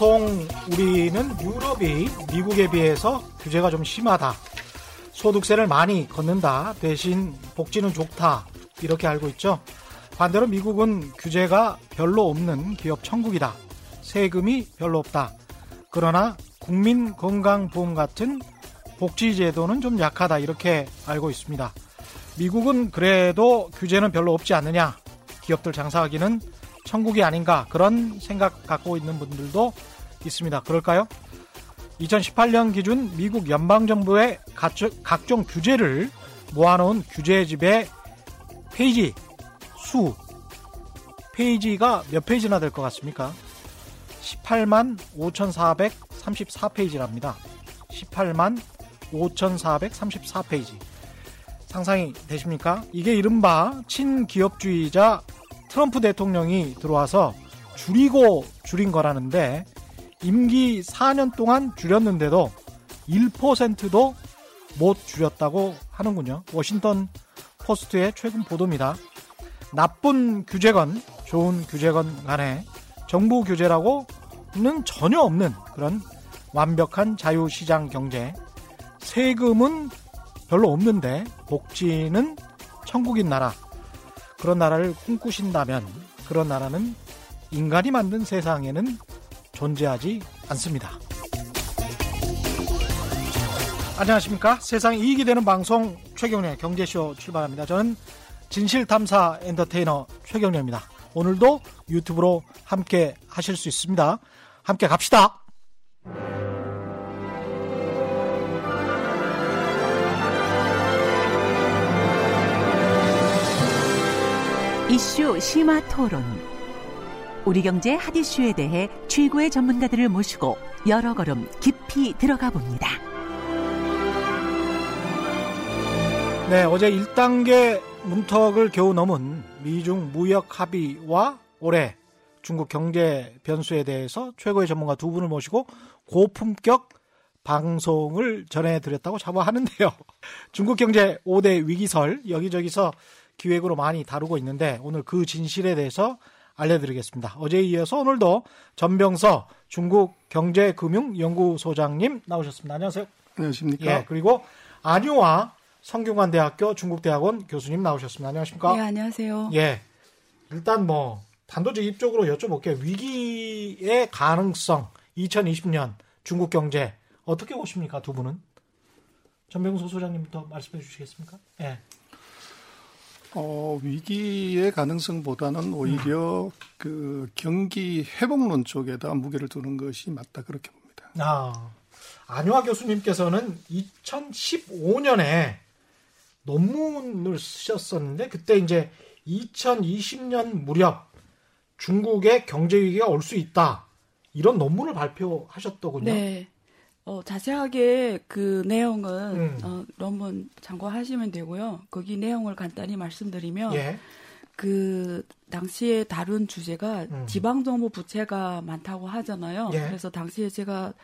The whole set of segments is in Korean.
보통 우리는 유럽이 미국에 비해서 규제가 좀 심하다. 소득세를 많이 걷는다. 대신 복지는 좋다. 이렇게 알고 있죠. 반대로 미국은 규제가 별로 없는 기업 천국이다. 세금이 별로 없다. 그러나 국민 건강보험 같은 복지제도는 좀 약하다. 이렇게 알고 있습니다. 미국은 그래도 규제는 별로 없지 않느냐. 기업들 장사하기는 천국이 아닌가. 그런 생각 갖고 있는 분들도 있습니다. 그럴까요? 2018년 기준 미국 연방정부의 각종 규제를 모아놓은 규제집의 페이지 수 페이지가 몇 페이지나 될 것 같습니까? 18만 5,434페이지랍니다. 18만 5,434페이지. 상상이 되십니까? 이게 이른바 친기업주의자 트럼프 대통령이 들어와서 줄이고 줄인 거라는데 임기 4년 동안 줄였는데도 1%도 못 줄였다고 하는군요. 워싱턴 포스트의 최근 보도입니다. 나쁜 규제건 좋은 규제건 간에 정부 규제라고는 전혀 없는 그런 완벽한 자유시장 경제. 세금은 별로 없는데 복지는 천국인 나라. 그런 나라를 꿈꾸신다면 그런 나라는 인간이 만든 세상에는 존재하지 않습니다. 안녕하십니까? 세상 이익이 되는 방송 최경련의 경제쇼 출발합니다. 저는 진실탐사 엔터테이너 최경련입니다. 오늘도 유튜브로 함께 하실 수 있습니다. 함께 갑시다. 이슈 심화 토론. 우리 경제 핫 이슈에 대해 최고의 전문가들을 모시고 여러 걸음 깊이 들어가 봅니다. 네, 어제 1단계 문턱을 겨우 넘은 미중 무역 합의와 올해 중국 경제 변수에 대해서 최고의 전문가 두 분을 모시고 고품격 방송을 전해드렸다고 자부하는데요. 중국 경제 5대 위기설 여기저기서 기획으로 많이 다루고 있는데 오늘 그 진실에 대해서 알려드리겠습니다. 어제에 이어서 오늘도 전병서 중국 경제금융연구소장님 나오셨습니다. 안녕하세요. 안녕하십니까. 예, 그리고 안유화 성균관대학교 중국대학원 교수님 나오셨습니다. 안녕하십니까? 네, 안녕하세요. 예. 일단 뭐 단도직 입적으로 여쭤볼게요. 위기의 가능성 2020년 중국 경제 어떻게 보십니까? 두 분은? 전병소 소장님부터 말씀해 주시겠습니까? 예. 어, 위기의 가능성보다는 오히려 음. 그 경기 회복론 쪽에다 무게를 두는 것이 맞다 그렇게 봅니다. 아, 안유아 교수님께서는 2015년에 논문을 쓰셨었는데 그때 이제 2020년 무렵 중국의 경제 위기가 올 수 있다 이런 논문을 발표하셨더군요. 네. 어, 자세하게 그 내용은 음. 어, 논문 참고하시면 되고요. 거기 내용을 간단히 말씀드리면 예. 그 당시에 다룬 주제가 음. 지방 정부 부채가 많다고 하잖아요. 예. 그래서 당시에 제가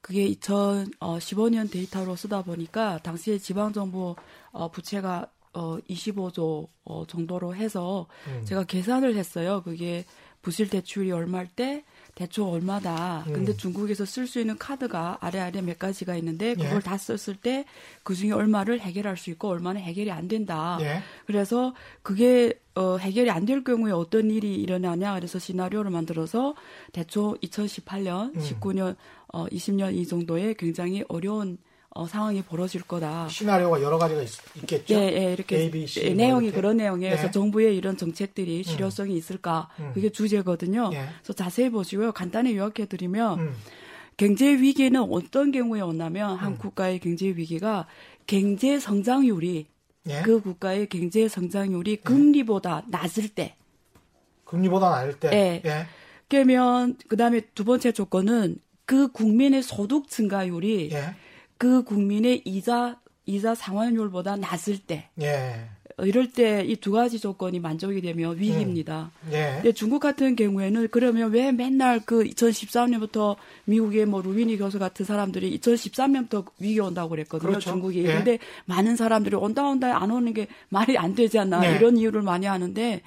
그게 2015년 데이터로 쓰다 보니까 당시에 지방 정부 어, 부채가 어, 25조 어, 정도로 해서 음. 제가 계산을 했어요. 그게 부실 대출이 얼마일 때 대충 얼마다. 음. 근데 중국에서 쓸 수 있는 카드가 아래 아래 몇 가지가 있는데 그걸 예. 다 썼을 때 그 중에 얼마를 해결할 수 있고 얼마는 해결이 안 된다. 예. 그래서 그게 어, 해결이 안 될 경우에 어떤 일이 일어나냐. 그래서 시나리오를 만들어서 대충 2018년, 음. 19년, 어, 20년 이 정도에 굉장히 어려운 어, 상황이 벌어질 거다. 시나리오가 여러 가지가 있, 겠죠 네, 네, 이렇게 A, B, C, 네, 내용이 이렇게. 그런 내용이에요. 그래서 네. 정부의 이런 정책들이 음. 실효성이 음. 있을까? 음. 그게 주제거든요. 예. 그래서 자세히 보시고요. 간단히 요약해 드리면 음. 경제 위기는 어떤 경우에 오냐면 한 음. 국가의 경제 위기가 경제 성장률이 예? 그 국가의 경제 성장률이 예. 금리보다 낮을 때 금리보다 낮을 때. 예. 예. 그러면 그다음에 두 번째 조건은 그 국민의 소득 증가율이 예. 그 국민의 이자 이자 상환율보다 낮을 때. 예. 이럴 때 이 두 가지 조건이 만족이 되면 위기입니다. 음. 예. 근데 중국 같은 경우에는 그러면 왜 맨날 그 2013년부터 미국의 뭐 루비니 교수 같은 사람들이 2013년부터 위기 온다고 그랬거든요. 그렇죠. 중국이. 예. 근데 많은 사람들이 온다 온다 안 오는 게 말이 안 되지 않나 예. 이런 이유를 많이 하는데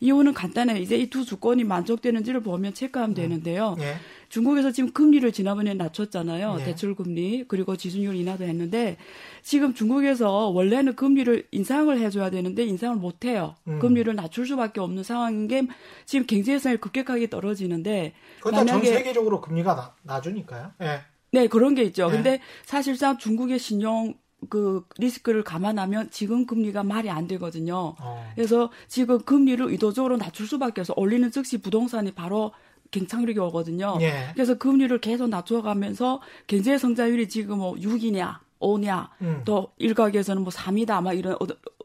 이유는 간단해요. 이제 이 두 조건이 만족되는지를 보면 체크하면 음. 되는데요. 예. 중국에서 지금 금리를 지난번에 낮췄잖아요. 네. 대출 금리 그리고 지수율 인하도 했는데 지금 중국에서 원래는 금리를 인상을 해줘야 되는데 인상을 못 해요. 음. 금리를 낮출 수밖에 없는 상황인 게 지금 경제성이 급격하게 떨어지는데 그러니까 전 세계적으로 금리가 나, 낮으니까요. 네. 네 그런 게 있죠. 네. 근데 사실상 중국의 신용 그 리스크를 감안하면 지금 금리가 말이 안 되거든요. 어. 그래서 지금 금리를 의도적으로 낮출 수밖에 없어. 올리는 즉시 부동산이 바로 경착륙이 오거든요. 예. 그래서 금리를 계속 낮춰가면서 경제 성장률이 지금 뭐 6이냐, 5냐, 음. 또 일각에서는 뭐 3이다, 막 이런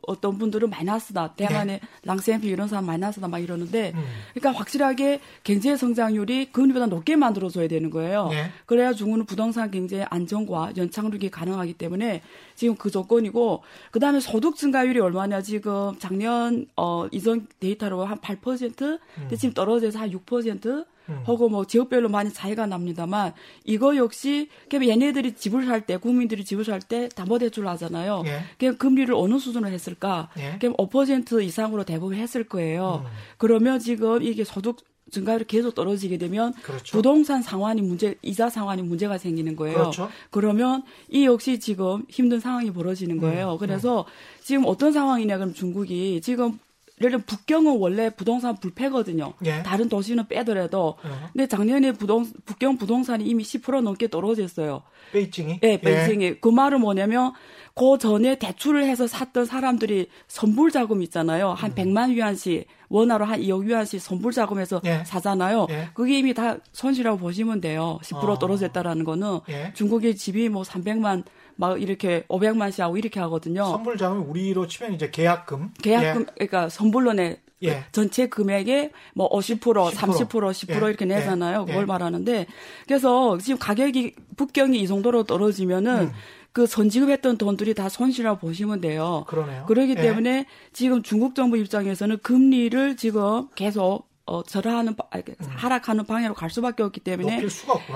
어떤 분들은 마이너스다. 대만의 네. 랑센피 이런 사람 마이너스다 막 이러는데 음. 그러니까 확실하게 경제 성장률이 금리보다 높게 만들어줘야 되는 거예요. 네. 그래야 중국은 부동산 경제 안정과 연착륙이 가능하기 때문에 지금 그 조건이고 그다음에 소득 증가율이 얼마냐 지금 작년 어 이전 데이터로 한8% 음. 지금 떨어져서 한 6%. 음. 하고 뭐 지역별로 많이 차이가 납니다만 이거 역시 그럼 얘네들이 집을 살 때 국민들이 집을 살 때 담보대출을 하잖아요. 예. 그럼 금리를 어느 수준으로 했을 까? 예. 그럼 5% 이상으로 대부분 했을 거예요. 음. 그러면 지금 이게 소득 증가율이 계속 떨어지게 되면 그렇죠. 부동산 상환이 문제, 이자 상환이 문제가 생기는 거예요. 그렇죠. 그러면 이 역시 지금 힘든 상황이 벌어지는 거예요. 음, 그래서 음. 지금 어떤 상황이냐 그럼 중국이 지금 예를 들면 북경은 원래 부동산 불패거든요. 예. 다른 도시는 빼더라도. 예. 근데 작년에 부동 북경 부동산이 이미 10% 넘게 떨어졌어요. 베이징이? 네, 베이징이. 예. 그 말은 뭐냐면 그 전에 대출을 해서 샀던 사람들이 선불 자금 있잖아요. 한 음. 100만 위안씩 원화로 한 2억 위안씩 선불 자금해서 예. 사잖아요. 예. 그게 이미 다 손실이라고 보시면 돼요. 10% 어. 떨어졌다라는 거는 예. 중국의 집이 뭐 300만 막 이렇게 500만씩 하고 이렇게 하거든요. 선불 자금 우리로 치면 이제 계약금. 계약금 예. 그러니까 선불로 내 예. 전체 금액의 뭐 50%, 10%. 30%, 10% 예. 이렇게 내잖아요. 예. 그걸 말하는데 그래서 지금 가격이 북경이 이 정도로 떨어지면은 음. 그 선지급했던 돈들이 다 손실이라고 보시면 돼요. 그러네요. 그러기 예. 때문에 지금 중국 정부 입장에서는 금리를 지금 계속 어, 절하하는, 음. 하락하는 방향으로 갈 수밖에 없기 때문에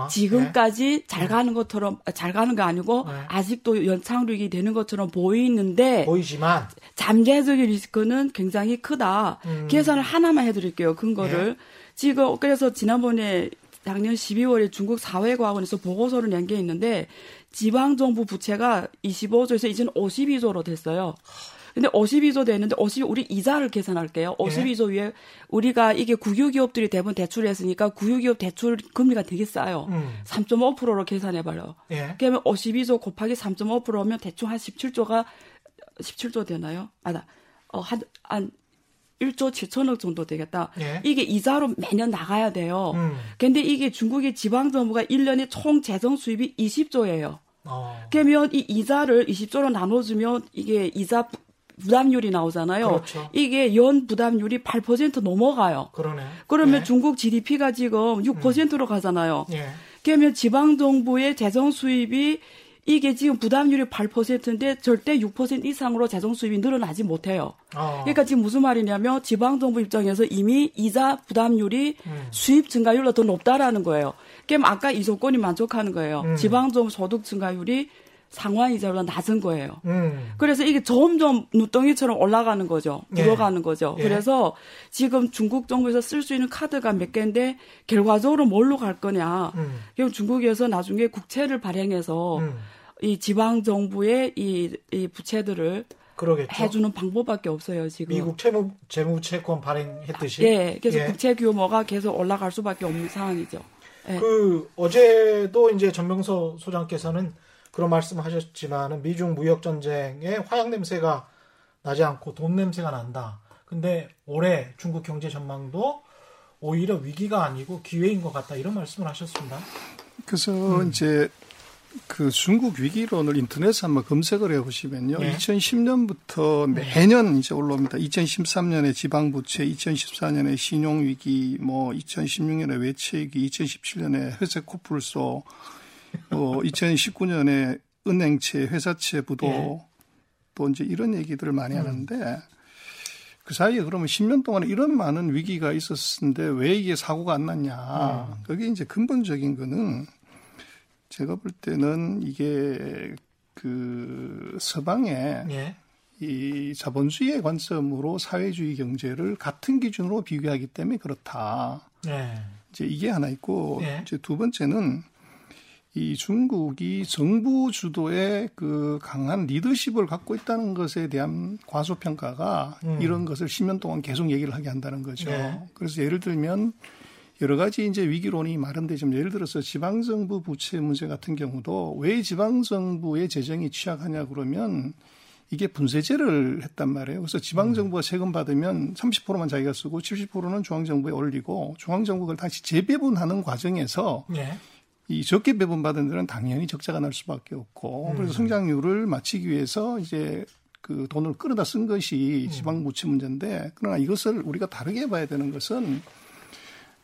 지금까지 네. 잘 가는 것처럼, 잘 가는 거 아니고 네. 아직도 연착륙이 되는 것처럼 보이는데 보이지만 잠재적인 리스크는 굉장히 크다. 음. 계산을 하나만 해드릴게요. 근거를. 네. 지금 그래서 지난번에 작년 12월에 중국 사회과학원에서 보고서를 낸 게 있는데 지방정부 부채가 25조에서 이제는 52조로 됐어요. 근데 52조 되는데 50 우리 이자를 계산할게요. 52조 예. 위에 우리가 이게 국유기업들이 대부분 대출을 했으니까 국유기업 대출 금리가 되게 싸요. 음. 3.5%로 계산해 봐요. 예. 그러면 52조 곱하기 3.5%면 대충 한 17조가 17조 되나요? 아다. 어, 한, 한 1조 7천억 정도 되겠다. 예. 이게 이자로 매년 나가야 돼요. 음. 근데 이게 중국의 지방정부가 1년에 총 재정 수입이 20조예요. 어. 그러면 이 이자를 20조로 나눠주면 이게 이자 부담률이 나오잖아요. 그렇죠. 이게 연 부담률이 8% 넘어가요. 그러네. 그러면 예. 중국 GDP가 지금 6%로 음. 가잖아요. 예. 그러면 지방 정부의 재정 수입이 이게 지금 부담률이 8%인데 절대 6% 이상으로 재정 수입이 늘어나지 못해요. 어. 그러니까 지금 무슨 말이냐면 지방 정부 입장에서 이미 이자 부담률이 음. 수입 증가율로 더 높다라는 거예요. 그럼 아까 이 조건이 만족하는 거예요. 음. 지방 정부 소득 증가율이 상환 이자보다 낮은 거예요. 음. 그래서 이게 점점 눈덩이처럼 올라가는 거죠. 불어가는 예. 거죠. 예. 그래서 지금 중국 정부에서 쓸 수 있는 카드가 몇 개인데 결과적으로 뭘로 갈 거냐. 음. 그럼 중국에서 나중에 국채를 발행해서 음. 이 지방 정부의 이, 이 부채들을 그러겠죠. 해주는 방법밖에 없어요 지금. 미국 채무 재무채권 발행했듯이. 예, 그래서 예. 국채 규모가 계속 올라갈 수밖에 없는 상황이죠. 예. 그 어제도 이제 전명서 소장께서는 그런 말씀하셨지만은 미중 무역 전쟁에 화약 냄새가 나지 않고 돈 냄새가 난다. 근데 올해 중국 경제 전망도 오히려 위기가 아니고 기회인 것 같다 이런 말씀을 하셨습니다. 그래서 음. 이제 그 중국 위기론을 인터넷에 한번 검색을 해보시면요. 네. 2010년부터 매년 이제 올라옵니다. 2013년에 지방부채, 2014년에 신용위기, 뭐 2016년에 외채위기, 2017년에 회색 코뿔소, 뭐 2019년에 은행채, 회사채 부도 예. 또 이제 이런 얘기들을 많이 음. 하는데 그 사이에 그러면 10년 동안에 이런 많은 위기가 있었는데 왜 이게 사고가 안 났냐. 음. 그게 이제 근본적인 거는 제가 볼 때는 이게 그 서방의 예. 이 자본주의의 관점으로 사회주의 경제를 같은 기준으로 비교하기 때문에 그렇다. 예. 이제 이게 하나 있고 예. 이제 두 번째는 이 중국이 정부 주도의 그 강한 리더십을 갖고 있다는 것에 대한 과소평가가 음. 이런 것을 10년 동안 계속 얘기를 하게 한다는 거죠. 네. 그래서 예를 들면 여러 가지 이제 위기론이 마련되지만 예를 들어서 지방정부 부채 문제 같은 경우도 왜 지방정부의 재정이 취약하냐 그러면 이게 분쇄제를 했단 말이에요. 그래서 지방정부가 세금 받으면 30%만 자기가 쓰고 70%는 중앙정부에 올리고 중앙정부가 다시 재배분하는 과정에서 네. 이 적게 배분받은 데는 당연히 적자가 날 수밖에 없고 음. 그래서 성장률을 맞추기 위해서 이제 그 돈을 끌어다 쓴 것이 음. 지방 부채 문제인데 그러나 이것을 우리가 다르게 봐야 되는 것은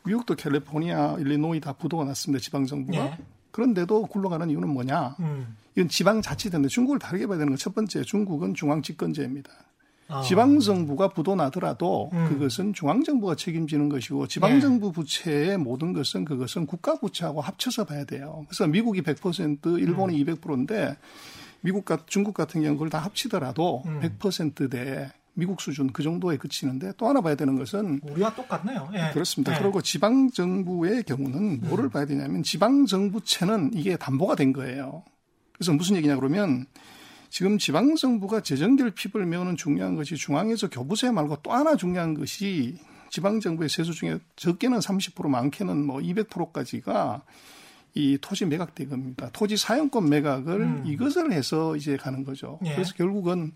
미국도 캘리포니아, 일리노이 다 부도가 났습니다. 지방 정부가. 네. 그런데도 굴러가는 이유는 뭐냐? 음. 이건 지방 자치인데 중국을 다르게 봐야 되는 건 첫 번째 중국은 중앙 집권제입니다. 아. 지방 정부가 부도나더라도 음. 그것은 중앙 정부가 책임지는 것이고 지방 정부 네. 부채의 모든 것은 그것은 국가 부채하고 합쳐서 봐야 돼요. 그래서 미국이 100% 일본이 음. 200%인데 미국 과 중국 같은 경우 그걸 다 합치더라도 음. 100%대 미국 수준 그 정도에 그치는데 또 하나 봐야 되는 것은 우리와 똑같네요. 예. 그렇습니다. 예. 그리고 지방 정부의 경우는 뭐를 음. 봐야 되냐면 지방 정부채는 이게 담보가 된 거예요. 그래서 무슨 얘기냐 그러면 지금 지방 정부가 재정 결핍을 메우는 중요한 것이 중앙에서 교부세 말고 또 하나 중요한 것이 지방 정부의 세수 중에 적게는 30% 많게는 뭐 200%까지가 이 토지 매각 대금입니다. 토지 사용권 매각을 음. 이것을 해서 이제 가는 거죠. 예. 그래서 결국은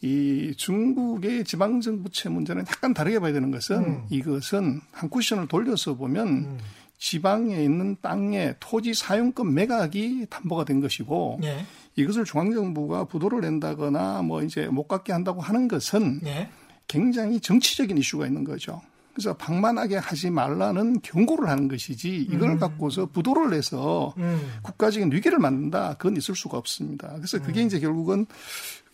이 중국의 지방정부채 문제는 약간 다르게 봐야 되는 것은 음. 이것은 한 쿠션을 돌려서 보면 음. 지방에 있는 땅의 토지 사용권 매각이 담보가 된 것이고 예. 이것을 중앙정부가 부도를 낸다거나 뭐 이제 못 갖게 한다고 하는 것은 네. 굉장히 정치적인 이슈가 있는 거죠. 그래서 방만하게 하지 말라는 경고를 하는 것이지 이걸 음. 갖고서 부도를 내서 음. 국가적인 위기를 만든다 그건 있을 수가 없습니다. 그래서 그게 음. 이제 결국은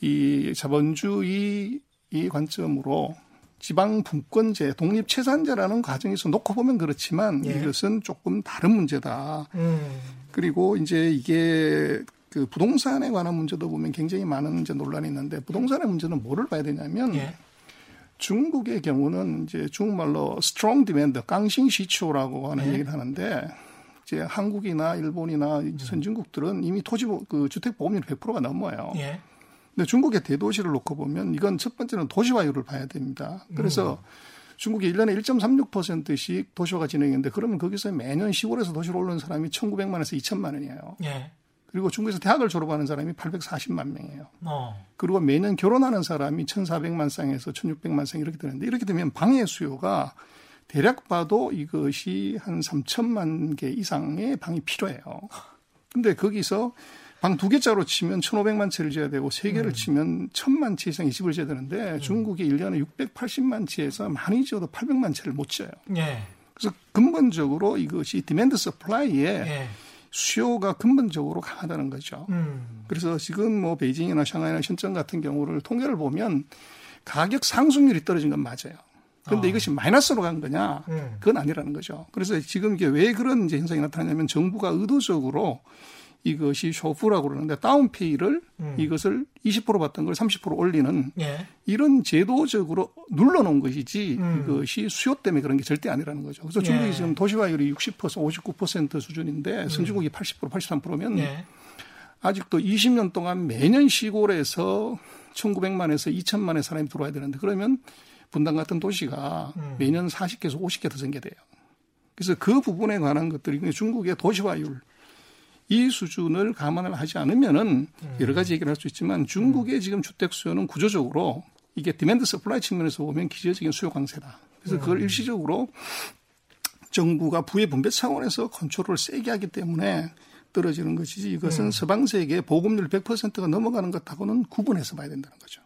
이 자본주의 이 관점으로 지방 분권제, 독립 채산제라는 과정에서 놓고 보면 그렇지만 예. 이것은 조금 다른 문제다. 음. 그리고 이제 이게 그 부동산에 관한 문제도 보면 굉장히 많은 이제 논란이 있는데 부동산의 문제는 뭐를 봐야 되냐면 예. 중국의 경우는 이제 중국말로 strong demand, 강신 시초라고 하는 예. 얘기를 하는데 이제 한국이나 일본이나 음. 선진국들은 이미 토지 그 주택 보험률 100%가 넘어요. 예. 근데 중국의 대도시를 놓고 보면 이건 첫 번째는 도시화율을 봐야 됩니다. 그래서 음. 중국이 1년에 1.36%씩 도시화가 진행했는데 그러면 거기서 매년 시골에서 도시로 오르는 사람이 1,900만에서 2천만 원이에요. 예. 그리고 중국에서 대학을 졸업하는 사람이 840만 명이에요. 어. 그리고 매년 결혼하는 사람이 1,400만 쌍에서 1,600만 쌍 이렇게 되는데 이렇게 되면 방의 수요가 대략 봐도 이것이 한 3천만 개 이상의 방이 필요해요. 근데 거기서 방 두 개짜리로 치면 1,500만 채를 지어야 되고 세 개를 음. 치면 1,000만 채 이상의 집을 지어야 되는데 음. 중국이 1년에 680만 채에서 많이 지어도 800만 채를 못 지어요. 예. 그래서 근본적으로 이것이 demand supply에 예. 수요가 근본적으로 강하다는 거죠. 음. 그래서 지금 뭐 베이징이나 샹하이나 심천 같은 경우를 통계를 보면 가격 상승률이 떨어진 건 맞아요. 그런데 아. 이것이 마이너스로 간 거냐? 음. 그건 아니라는 거죠. 그래서 지금 이게 왜 그런 이제 현상이 나타나냐면 정부가 의도적으로 이것이 쇼프라고 그러는데 다운페이를 음. 이것을 20% 받던 걸 30% 올리는 예. 이런 제도적으로 눌러놓은 것이지 음. 이것이 수요 때문에 그런 게 절대 아니라는 거죠. 그래서 예. 중국이 지금 도시화율이 60% 59% 수준인데 음. 선진국이 80% 83%면 예. 아직도 20년 동안 매년 시골에서 1,900만에서 2천만의 사람이 들어와야 되는데 그러면 분당 같은 도시가 음. 매년 40개에서 50개 더 생겨야 돼요. 그래서 그 부분에 관한 것들이 중국의 도시화율 이 수준을 감안을 하지 않으면은 음. 여러 가지 얘기를 할 수 있지만 중국의 지금 주택 수요는 구조적으로 이게 demand supply 측면에서 보면 기저적인 수요 강세다. 그래서 그걸 음. 일시적으로 정부가 부의 분배 차원에서 컨트롤을 세게 하기 때문에 떨어지는 것이지 이것은 음. 서방 세계 보급률 100%가 넘어가는 것하고는 구분해서 봐야 된다는 거죠.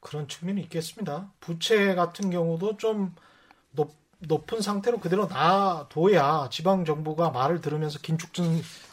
그런 측면이 있겠습니다. 부채 같은 경우도 좀 높, 높은 상태로 그대로 놔둬야 지방 정부가 말을 들으면서 긴축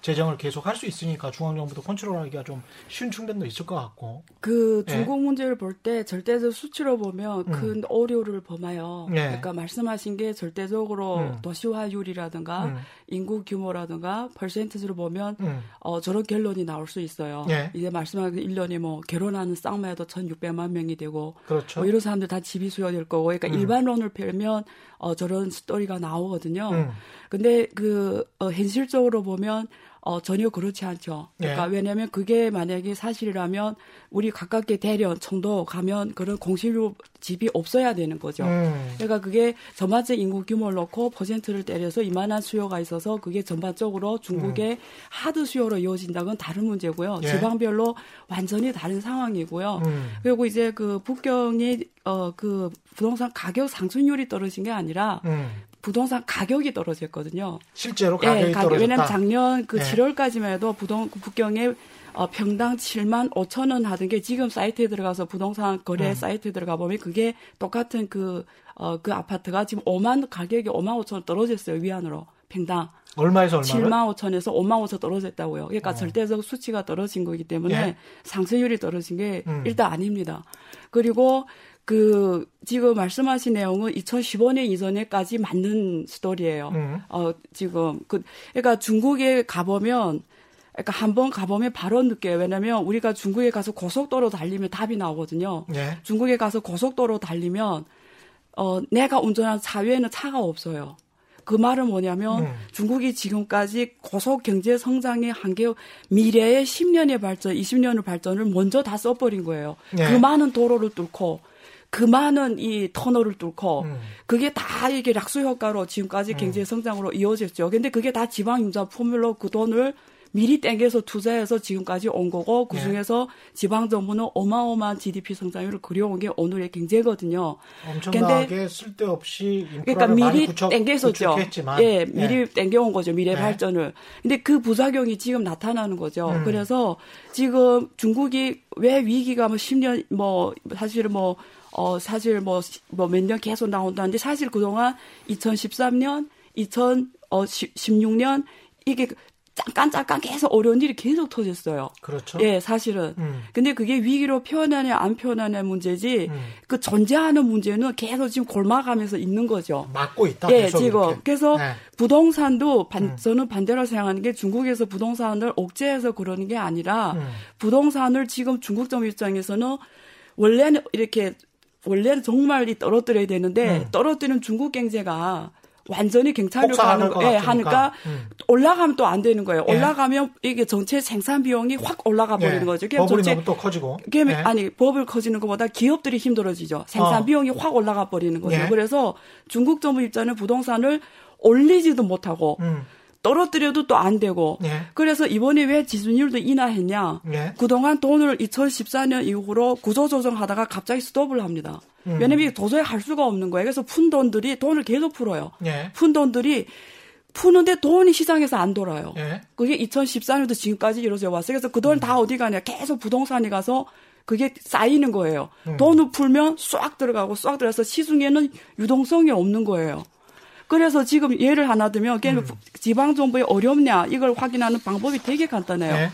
재정을 계속 할 수 있으니까 중앙 정부도 컨트롤하기가 좀 쉬운 측면도 있을 것 같고. 그 예. 중국 네. 문제를 볼 때 절대적 수치로 보면 음. 큰 오류를 범해요. 네. 그러니까 말씀하신 게 절대적으로 음. 도시화율이라든가 음. 인구 규모라든가 퍼센트지로 보면 음. 어, 저런 결론이 나올 수 있어요. 네. 이제 말씀하신 1년에 뭐 결혼하는 쌍마에도 1,600만 명이 되고 그렇죠. 뭐 이런 사람들 다 집이 수요될 거고 그러니까 음. 일반론을 펴면 어, 저런 스토리가 나오거든요. 음. 근데 그 어, 현실적으로 보면 어, 전혀 그렇지 않죠. 그러니까 네. 왜냐하면 그게 만약에 사실이라면 우리 가깝게 대련, 청도 가면 그런 공실료 집이 없어야 되는 거죠. 음. 그러니까 그게 전반적 인구 규모를 놓고 퍼센트를 때려서 이만한 수요가 있어서 그게 전반적으로 중국의 음. 하드 수요로 이어진다 건 다른 문제고요. 예. 지방별로 완전히 다른 상황이고요. 음. 그리고 이제 그 북경이 어 그 부동산 가격 상승률이 떨어진 게 아니라 음. 부동산 가격이 떨어졌거든요. 실제로 가격이 예, 떨어졌다. 왜냐하면 작년 그 예. 7월까지만 해도 부동 북경에 어, 평당 7만 5천 원 하던 게 지금 사이트에 들어가서 부동산 거래 음. 사이트에 들어가 보면 그게 똑같은 그, 어, 그 아파트가 지금 5만 가격이 5만 5천 원 떨어졌어요. 위안으로. 평당. 얼마에서 얼마? 7만 5천에서 5만 5천 떨어졌다고요. 그러니까 어. 절대적 수치가 떨어진 거기 때문에 예? 상승률이 떨어진 게 음. 일단 아닙니다. 그리고 그 지금 말씀하신 내용은 2015년 이전에까지 맞는 스토리예요. 음. 어 지금 그 그러니까 중국에 가보면 그러니까 한 번 가보면 바로 느껴요. 왜냐면 우리가 중국에 가서 고속도로 달리면 답이 나오거든요. 네. 중국에 가서 고속도로 달리면 어 내가 운전한 차 위에는 차가 없어요. 그 말은 뭐냐면 음. 중국이 지금까지 고속 경제 성장의 한계 미래의 10년의 발전, 20년의 발전을 먼저 다 써버린 거예요. 네. 그 많은 도로를 뚫고 그 많은 이 터널을 뚫고 음. 그게 다 이게 락수 효과로 지금까지 음. 경제 성장으로 이어졌죠. 근데 그게 다 지방 융자 포뮬로 그 돈을 미리 땡겨서 투자해서 지금까지 온 거고 그 네. 중에서 네. 지방 정부는 어마어마한 GDP 성장률을 그려온 게 오늘의 경제거든요. 엄청나게 쓸데없이 그러니까 미리 땡겨서죠. 예, 미리 예. 땡겨온 거죠. 미래 네. 발전을. 근데 그 부작용이 지금 나타나는 거죠. 음. 그래서 지금 중국이 왜 위기가 뭐 10년 뭐 사실은 뭐 어, 사실 뭐, 뭐 몇 년 계속 나온다는데 사실 그동안 2013년, 2016년 이게 잠깐 잠깐 계속 어려운 일이 계속 터졌어요. 그렇죠. 예, 사실은. 음. 근데 그게 위기로 표현하냐 안 표현하냐 문제지 음. 그 존재하는 문제는 계속 지금 골마가면서 있는 거죠. 막고 있다. 예, 지금. 이렇게. 그래서 네. 부동산도 반, 음. 저는 반대로 생각하는 게 중국에서 부동산을 억제해서 그러는 게 아니라 음. 부동산을 지금 중국 정부 입장에서는 원래는 이렇게 원래는 정말 이 떨어뜨려야 되는데 음. 떨어뜨리는 중국 경제가 완전히 경찰력 하는 거, 예, 하니까 음. 올라가면 또 안 되는 거예요. 예. 올라가면 이게 전체 생산 비용이 확 올라가 버리는 예. 거죠. 법이 너무 또 커지고. 예. 아니 법을 커지는 것보다 기업들이 힘들어지죠. 생산 어. 비용이 확 올라가 버리는 거죠. 예. 그래서 중국 정부 입장은 부동산을 올리지도 못하고 음. 떨어뜨려도 또 안 되고. 예. 그래서 이번에 왜 지수율도 인하했냐. 예. 그동안 돈을 2014년 이후로 구조조정하다가 갑자기 스톱을 합니다. 음. 왜냐면 도저히 할 수가 없는 거예요. 그래서 푼 돈들이 돈을 계속 풀어요. 예. 푼 돈들이 푸는데 돈이 시장에서 안 돌아요. 예. 그게 2014년부터 지금까지 이루어져 왔어요. 그래서 그 돈다 어디 가냐. 계속 부동산에 가서 그게 쌓이는 거예요. 음. 돈을 풀면 쏙 들어가고 쏙 들어가서 시중에는 유동성이 없는 거예요. 그래서 지금 예를 하나 들면 음. 지방 정부에 어렵냐 이걸 확인하는 방법이 되게 간단해요. 네.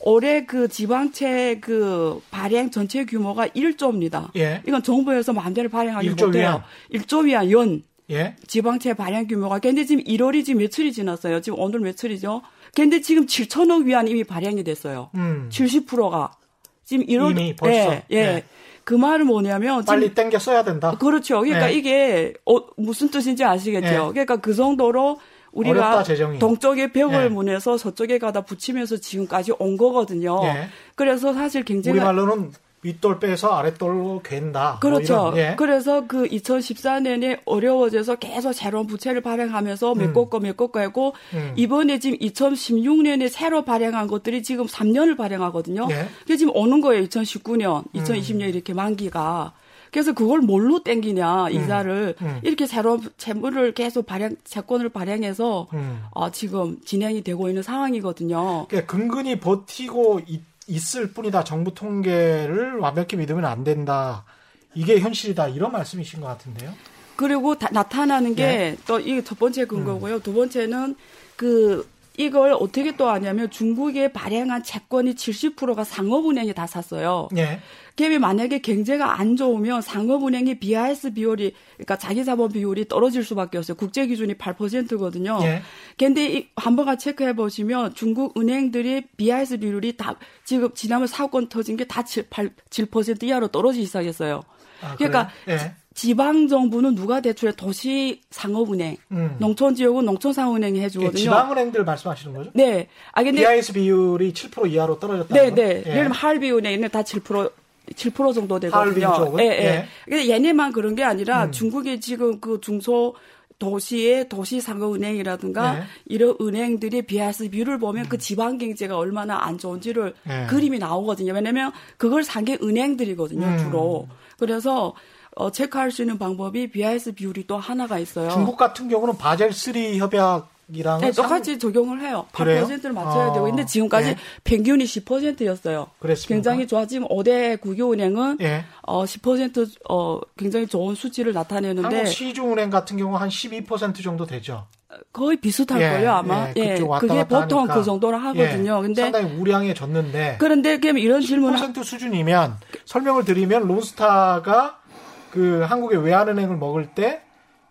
올해 그 지방채 그 발행 전체 규모가 1조입니다. 예. 이건 정부에서 마음대로 발행하기 1조 못해요. 위안. 1조 위안 연. 예. 지방채 발행 규모가 근데 지금 1월이 지금 며칠이 지났어요. 지금 오늘 며칠이죠? 근데 지금 7천억 위안 이미 발행이 됐어요. 음. 70%가 지금 1월 이미 벌써. 예. 예. 예. 그 말은 뭐냐면 빨리 땡겨 써야 된다. 그렇죠. 그러니까 네. 이게 어, 무슨 뜻인지 아시겠죠? 네. 그러니까 그 정도로 우리가 어렵다, 동쪽에 벽을 네. 무내서 서쪽에 가다 붙이면서 지금까지 온 거거든요. 네. 그래서 사실 굉장히 우리말로는 윗돌 빼서 아랫돌로 괜다. 뭐 그렇죠. 뭐 예. 그래서 그 2014년에 어려워져서 계속 새로운 부채를 발행하면서 음. 메꿔 거 메꿔 거 했고 음. 이번에 지금 2016년에 새로 발행한 것들이 지금 3년을 발행하거든요. 예. 그게 지금 오는 거예요. 2019년, 2020년 음. 이렇게 만기가. 그래서 그걸 뭘로 땡기냐 음. 이자를 음. 이렇게 새로운 채무를 계속 발행 채권을 발행해서 음. 어, 지금 진행이 되고 있는 상황이거든요. 그러니까 근근히 버티고 있 있을 뿐이다. 정부 통계를 완벽히 믿으면 안 된다. 이게 현실이다. 이런 말씀이신 것 같은데요. 그리고 다, 나타나는 게 또 이게 첫 번째 근거고요. 음. 두 번째는 그 이걸 어떻게 또 하냐면 중국에 발행한 채권이 70%가 상업은행이 다 샀어요. 예. 그게 만약에 경제가 안 좋으면 상업은행의 BIS 비율이 그러니까 자기 자본 비율이 떨어질 수밖에 없어요. 국제 기준이 8%거든요. 예. 근데 한번 같이 체크해 보시면 중국 은행들이 BIS 비율이 다 지금 지난번 사건 터진 게 다 7, 8, 7% 이하로 떨어지기 시작했어요. 아, 그러니까 예. 지방 정부는 누가 대출해 도시 상업은행, 음. 농촌 지역은 농촌 상업은행이 해주거든요. 예, 지방은행들 말씀하시는 거죠? 네. 아 근데 BIS 비율이 7% 이하로 떨어졌다. 네, 네. 예. 예를 들면 할비은행은 다 7%. 7% 정도 되거든요. 예, 예. 예. 근데 얘네만 그런 게 아니라 음. 중국의 지금 그 중소 도시의 도시상업은행이라든가 네. 이런 은행들이 BIS 비율을 보면 음. 그 지방 경제가 얼마나 안 좋은지를 네. 그림이 나오거든요. 왜냐면 그걸 산 게 은행들이거든요, 음. 주로. 그래서 어, 체크할 수 있는 방법이 BIS 비율이 또 하나가 있어요. 중국 같은 경우는 바젤 3 협약 이랑 네, 똑같이 적용을 해요. 8%를 맞춰야 아, 되고. 근데 지금까지 네. 평균이 10%였어요. 그랬습니까? 굉장히 좋아. 지금 5대 국유은행은 예. 어, 10% 어, 굉장히 좋은 수치를 나타내는데 한국 시중은행 같은 경우 한 12% 정도 되죠. 거의 비슷할 예, 거예요, 아마. 예, 예 그게 보통 하니까. 그 정도로 하거든요. 예, 근데 상당히 우량해졌는데 그런데 그럼 이런 질문 10% 수준이면 설명을 드리면 론스타가 그 한국의 외환은행을 먹을 때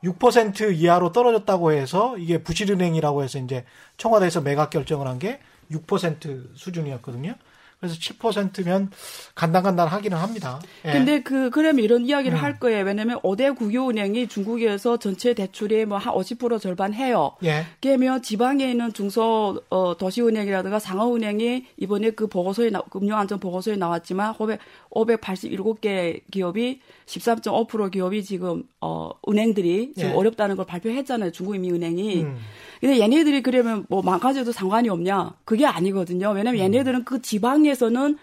6% 이하로 떨어졌다고 해서 이게 부실은행이라고 해서 이제 청와대에서 매각 결정을 한 게 6% 수준이었거든요. 그래서 7%면 간당간당 하기는 합니다. 예. 근데 그, 그러면 이런 이야기를 음. 할 거예요. 왜냐면 5대 국유은행이 중국에서 전체 대출의 뭐 한 50% 절반 해요. 예. 그러면 지방에 있는 중소, 어, 도시은행이라든가 상업은행이 이번에 그 보고서에, 나, 금융안전 보고서에 나왔지만 500, 587개 기업이 13.5% 기업이 지금, 어, 은행들이 지금 예. 어렵다는 걸 발표했잖아요. 중국인민은행이. 음. 근데 얘네들이 그러면 뭐 망가져도 상관이 없냐? 그게 아니거든요. 왜냐면 음. 얘네들은 그 지방 에서는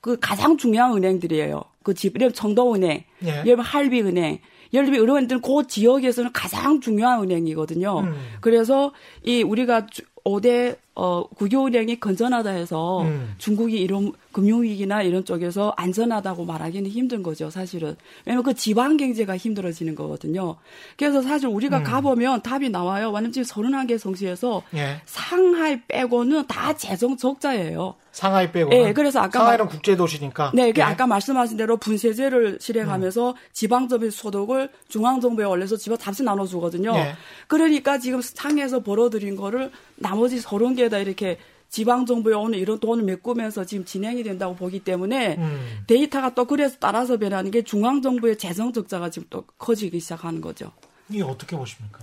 그 가장 중요한 은행들이에요. 그 집, 예를 청도은행, 예. 예를 들면 할비은행, 예를 들면 은행들은 그 지역에서는 가장 중요한 은행이거든요. 음. 그래서 이 우리가 5대 어, 국유은행이 건전하다 해서 음. 중국이 이런 금융위기나 이런 쪽에서 안전하다고 말하기는 힘든 거죠, 사실은. 왜냐면 그 지방 경제가 힘들어지는 거거든요. 그래서 사실 우리가 음. 가보면 답이 나와요. 왜냐면 지금 31개 성시에서 예. 상하이 빼고는 다 재정 적자예요. 상하이 빼고. 네, 그래서 아까 상하이는 말, 국제 도시니까. 네, 그 예. 아까 말씀하신 대로 분세제를 실행하면서 음. 지방정부 소득을 중앙정부에 올려서 지방 답시 나눠주거든요. 예. 그러니까 지금 상해에서 벌어들인 거를 나머지 30개에다 이렇게 지방 정부에 오는 이런 돈을 메꾸면서 지금 진행이 된다고 보기 때문에 음. 데이터가 또 그래서 따라서 변하는 게 중앙 정부의 재정 적자가 지금 또 커지기 시작하는 거죠. 이게 어떻게 보십니까?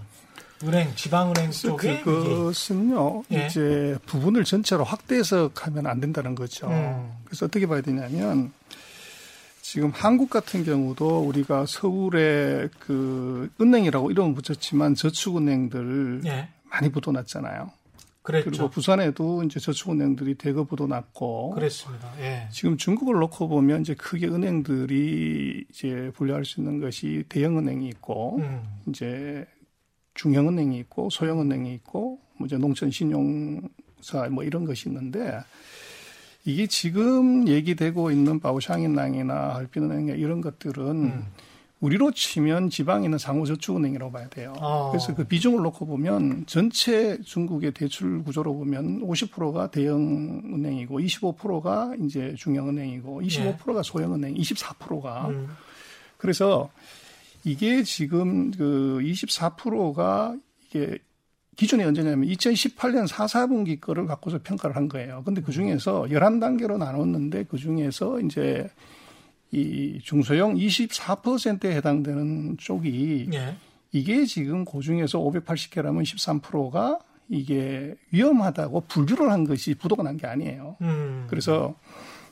은행, 지방은행 쪽에 그것은요 예. 이제 부분을 전체로 확대해서 가면 안 된다는 거죠. 음. 그래서 어떻게 봐야 되냐면 지금 한국 같은 경우도 우리가 서울에 그 은행이라고 이름을 붙였지만 저축은행들 예. 많이 붙어놨잖아요. 그랬죠. 그리고 부산에도 이제 저축은행들이 대거부도 났고 그랬습니다. 예. 지금 중국을 놓고 보면 이제 크게 은행들이 이제 분류할 수 있는 것이 대형은행이 있고 음. 이제 중형은행이 있고 소형은행이 있고 뭐 이제 농촌신용사 뭐 이런 것이 있는데 이게 지금 얘기되고 있는 바오샹인낭이나 할빈은행 이런 것들은 음. 우리로 치면 지방에 있는 상호저축은행이라고 봐야 돼요. 아. 그래서 그 비중을 놓고 보면 전체 중국의 대출 구조로 보면 50%가 대형 은행이고 25%가 이제 중형 은행이고 25%가 소형 은행, 24%가 음. 그래서 이게 지금 그 24%가 이게 기준이 언제냐면 2018년 4, 4분기 거를 갖고서 평가를 한 거예요. 근데 그 중에서 11단계로 나눴는데 그 중에서 이제 이 중소형 24%에 해당되는 쪽이 예. 이게 지금 그 중에서 580개라면 13%가 이게 위험하다고 분류를 한 것이 부도가 난 게 아니에요. 음. 그래서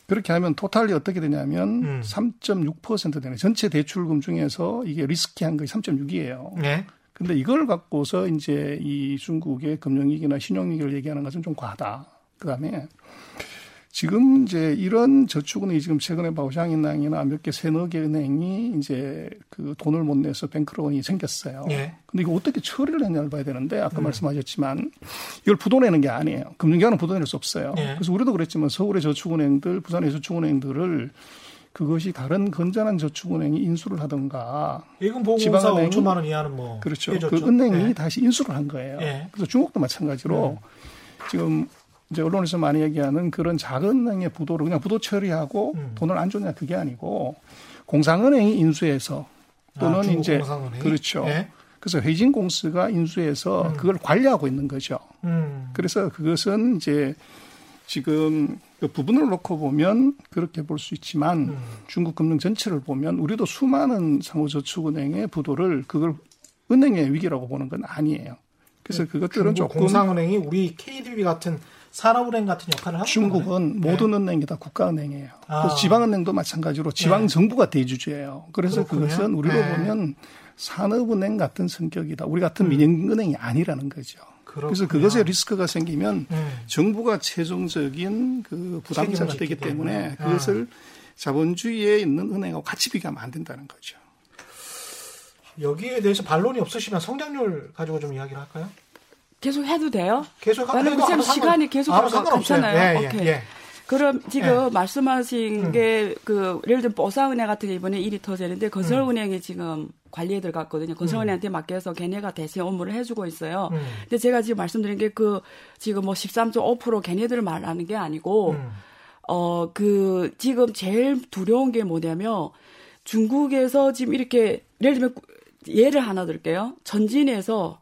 그렇게 하면 토탈이 어떻게 되냐면 음. 3.6% 되는 전체 대출금 중에서 이게 리스키한 것이 3.6이에요. 네. 근데 이걸 갖고서 이제 이 중국의 금융위기나 신용위기를 얘기하는 것은 좀 과하다. 그 다음에 지금 이제 이런 저축은행이 지금 최근에 바오샹인낭이나 몇 개 세너 개 은행이 이제 그 돈을 못 내서 뱅크론이 생겼어요. 예. 근데 이거 어떻게 처리를 했냐를 봐야 되는데 아까 음. 말씀하셨지만 이걸 부도내는 게 아니에요. 금융기관은 부도낼 수 없어요. 예. 그래서 우리도 그랬지만 서울의 저축은행들, 부산의 저축은행들을 그것이 다른 건전한 저축은행이 인수를 하던가 지방은행 5천만 원 이하는 뭐 그렇죠. 해줬죠. 그 은행이 예. 다시 인수를 한 거예요. 예. 그래서 중국도 마찬가지로 음. 지금 이제 언론에서 많이 얘기하는 그런 작은 은행의 부도를 그냥 부도 처리하고 음. 돈을 안 줬냐 그게 아니고 공상은행이 인수해서 또는 아, 이제 공상은행? 그렇죠. 네? 그래서 회진 공司가 인수해서 음. 그걸 관리하고 있는 거죠. 음. 그래서 그것은 이제 지금 그 부분을 놓고 보면 그렇게 볼 수 있지만 음. 중국 금융 전체를 보면 우리도 수많은 상호저축은행의 부도를 그걸 은행의 위기라고 보는 건 아니에요. 그래서 네, 그것들은 조금 공상은행이 우리 KDB 같은 산업은행 같은 역할을 하는 중국은 네. 모든 은행이 다 국가은행이에요. 아. 그래서 지방은행도 마찬가지로 지방 네. 정부가 대주주예요. 그래서 그렇군요. 그것은 우리로 네. 보면 산업은행 같은 성격이다. 우리 같은 음. 민영은행이 아니라는 거죠. 그렇구나. 그래서 그것에 리스크가 생기면 음. 정부가 최종적인 그 부담자가 되기 때문에 그것을 아. 자본주의에 있는 은행하고 같이 비교하면 안 된다는 거죠. 여기에 대해서 반론이 없으시면 성장률 가지고 좀 이야기를 할까요? 계속 해도 돼요? 계속 하면 지금 시간이 계속 아, 괜찮아요. 예, 예, 오케이. 예. 그럼 지금 예. 말씀하신 음. 게그 예를 들면 보사은행 같은 게 이번에 일이 터지는데 건설은행이 음. 지금 관리에 들어갔거든요. 건설은행한테 음. 맡겨서 걔네가 대신 업무를 해주고 있어요. 음. 근데 제가 지금 말씀드린 게 그 지금 뭐 13.5% 걔네들을 말하는 게 아니고 음. 어그 지금 제일 두려운 게 뭐냐면 중국에서 지금 이렇게 예를 들면 예를 하나 들게요. 전진에서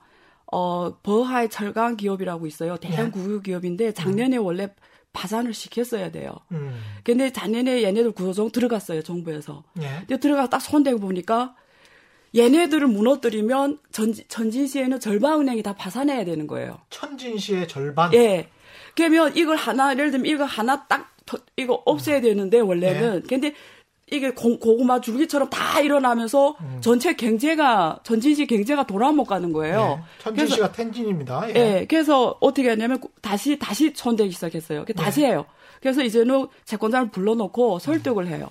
어 버하이 철강 기업이라고 있어요. 대형 네. 국유 기업인데 작년에 음. 원래 파산을 시켰어야 돼요. 음. 근데 작년에 얘네들 구조정 들어갔어요, 정부에서. 예. 근데 들어가 딱 손대고 보니까 얘네들을 무너뜨리면 전, 전진시에는 절반은행이 다 파산해야 되는 거예요. 천진시의 절반? 예. 그러면 이걸 하나, 예를 들면 이거 하나 딱, 이거 없애야 되는데, 원래는. 예. 근데 이게 고, 고구마 줄기처럼 다 일어나면서 음. 전체 경제가 전진시 경제가 돌아 못 가는 거예요. 네. 천진시가 텐진입니다. 예. 예. 그래서 어떻게 하냐면 다시 다시 손대기 시작했어요. 다시 네. 해요. 그래서 이제는 채권자를 불러놓고 설득을 해요.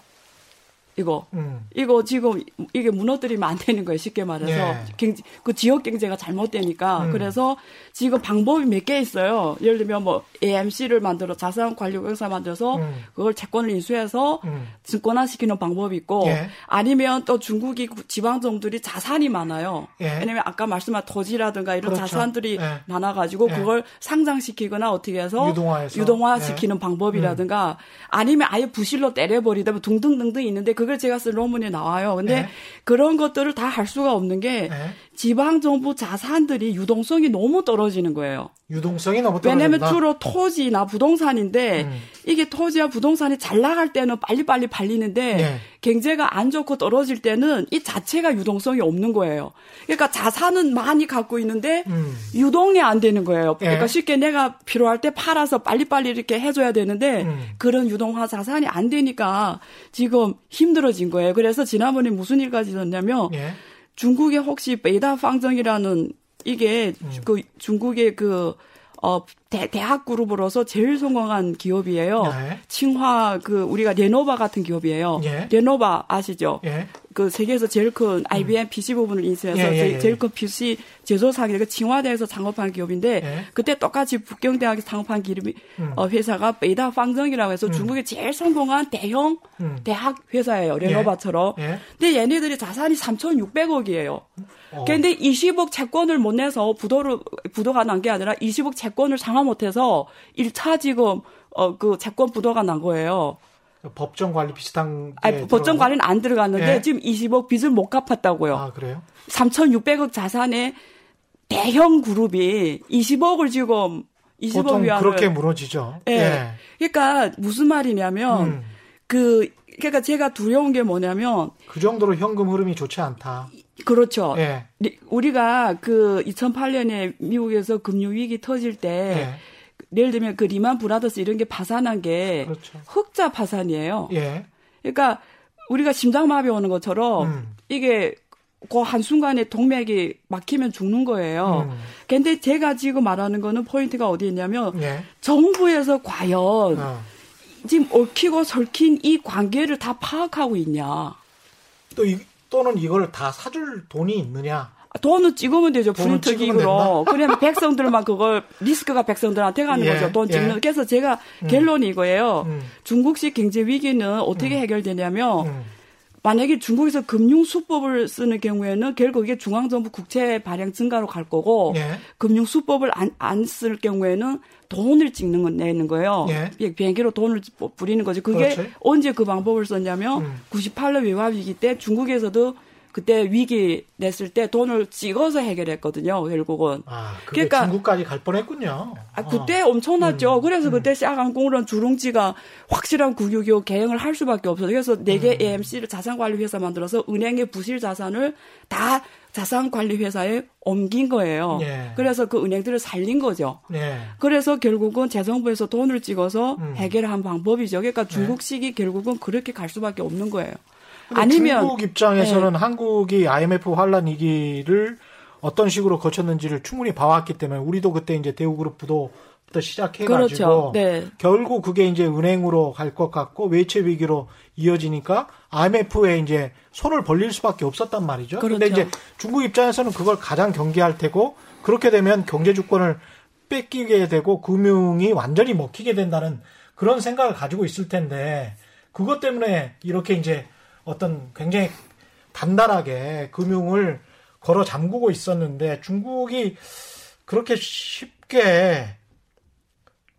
이거 음. 이거 지금 이게 무너뜨리면 안 되는 거예요 쉽게 말해서 네. 경제, 그 지역 경제가 잘못되니까 음. 그래서 지금 방법이 몇 개 있어요 예를 들면 뭐 AMC를 만들어 자산 관리 공사 만들어서 음. 그걸 채권을 인수해서 음. 증권화 시키는 방법이 있고 예. 아니면 또 중국이 지방 정부들이 자산이 많아요 예. 왜냐면 아까 말씀한 토지라든가 이런 그렇죠. 자산들이 예. 많아가지고 예. 그걸 상장시키거나 어떻게 해서 유동화해서 유동화 시키는 예. 방법이라든가 음. 아니면 아예 부실로 때려버리다 등등등등 있는데 그걸 제가 쓴 논문에 나와요. 근데 네. 그런 것들을 다 할 수가 없는 게 네. 지방 정부 자산들이 유동성이 너무 떨어지는 거예요. 유동성이 너무 떨어진다. 왜냐하면 주로 토지나 부동산인데 음. 이게 토지와 부동산이 잘 나갈 때는 빨리빨리 팔리는데 네. 경제가 안 좋고 떨어질 때는 이 자체가 유동성이 없는 거예요. 그러니까 자산은 많이 갖고 있는데 음. 유동이 안 되는 거예요. 네. 그러니까 쉽게 내가 필요할 때 팔아서 빨리빨리 이렇게 해줘야 되는데 음. 그런 유동화 자산이 안 되니까 지금 힘들어진 거예요. 그래서 지난번에 무슨 일까지 있었냐면 네. 중국에 혹시 베이다 방정이라는 이게 음. 그 중국의 그 어, 대, 대학 그룹으로서 제일 성공한 기업이에요. 네. 칭화 그 우리가 레노버 같은 기업이에요. 예. 레노버 아시죠? 예. 그 세계에서 제일 큰 IBM 음. PC 부분을 인수해서 예, 예, 예. 제일 큰 PC 제조 사기 그 칭화대에서 창업한 기업인데 예. 그때 똑같이 북경대학에서 창업한 기업이 음. 어, 회사가 베이다 방정이라고 해서 음. 중국의 제일 성공한 대형 음. 대학 회사예요. 레노버처럼. 예. 근데 얘네들이 자산이 3,600억이에요. 어. 근데 20억 채권을 못 내서 부도를 부도가 난 게 아니라 20억 채권을 상환 못 해서 1차 지금 어 그 채권 부도가 난 거예요. 법정 관리 비슷한 아니, 법정 관리는 안 들어갔는데 예? 지금 20억 빚을 못 갚았다고요. 아, 그래요? 3,600억 자산의 대형 그룹이 20억을 지금 20억 위안을 그렇게 무너지죠. 예. 예. 그러니까 무슨 말이냐면 음. 그 그러니까 제가 두려운 게 뭐냐면 그 정도로 현금 흐름이 좋지 않다. 그렇죠. 예. 우리가 그 2008년에 미국에서 금융 위기 터질 때 예. 예를 들면 그 리먼 브라더스 이런 게 파산한 게 그렇죠. 흑자 파산이에요. 예. 그러니까 우리가 심장마비 오는 것처럼 음. 이게 그 한순간에 동맥이 막히면 죽는 거예요. 음. 근데 제가 지금 말하는 거는 포인트가 어디 있냐면 예. 정부에서 과연 어. 지금 얽히고 설킨 이 관계를 다 파악하고 있냐. 또 이, 또는 이걸 다 사줄 돈이 있느냐. 돈은 찍으면 되죠. 프린트 기구로. 그러면 백성들만 그걸 리스크가 백성들한테 가는 예, 거죠. 돈 찍는. 예. 그래서 제가 음. 결론이 이거예요. 음. 중국식 경제 위기는 어떻게 음. 해결되냐면 음. 만약에 중국에서 금융 수법을 쓰는 경우에는 결국 이게 중앙정부 국채 발행 증가로 갈 거고 예. 금융 수법을 안 안 쓸 경우에는 돈을 찍는 건 내는 거예요. 예. 비행기로 돈을 뿌리는 거죠. 그게 그렇지. 언제 그 방법을 썼냐면 음. 98년 외화 위기 때 중국에서도 그때 위기 냈을 때 돈을 찍어서 해결했거든요. 결국은. 아, 그러니까 중국까지 갈 뻔했군요. 아, 그때 어. 엄청났죠. 음, 그래서 음. 그때 시아강공론 주룽지가 확실한 국유기업 개혁을 할 수밖에 없어요. 그래서 4개 음. AMC를 자산관리회사 만들어서 은행의 부실 자산을 다 자산관리회사에 옮긴 거예요. 예. 그래서 그 은행들을 살린 거죠. 예. 그래서 결국은 재정부에서 돈을 찍어서 음. 해결한 방법이죠. 그러니까 중국식이 예. 결국은 그렇게 갈 수밖에 없는 거예요. 아니면 중국 입장에서는 네. 한국이 IMF 환란 위기를 어떤 식으로 거쳤는지를 충분히 봐왔기 때문에 우리도 그때 이제 대우그룹 부도부터 시작해가지고 그렇죠. 네. 결국 그게 이제 은행으로 갈 것 같고 외채 위기로 이어지니까 IMF에 이제 손을 벌릴 수밖에 없었단 말이죠. 그런데 그렇죠. 이제 중국 입장에서는 그걸 가장 경계할 테고 그렇게 되면 경제 주권을 뺏기게 되고 금융이 완전히 먹히게 된다는 그런 생각을 가지고 있을 텐데 그것 때문에 이렇게 이제 어떤 굉장히 단단하게 금융을 걸어 잠그고 있었는데 중국이 그렇게 쉽게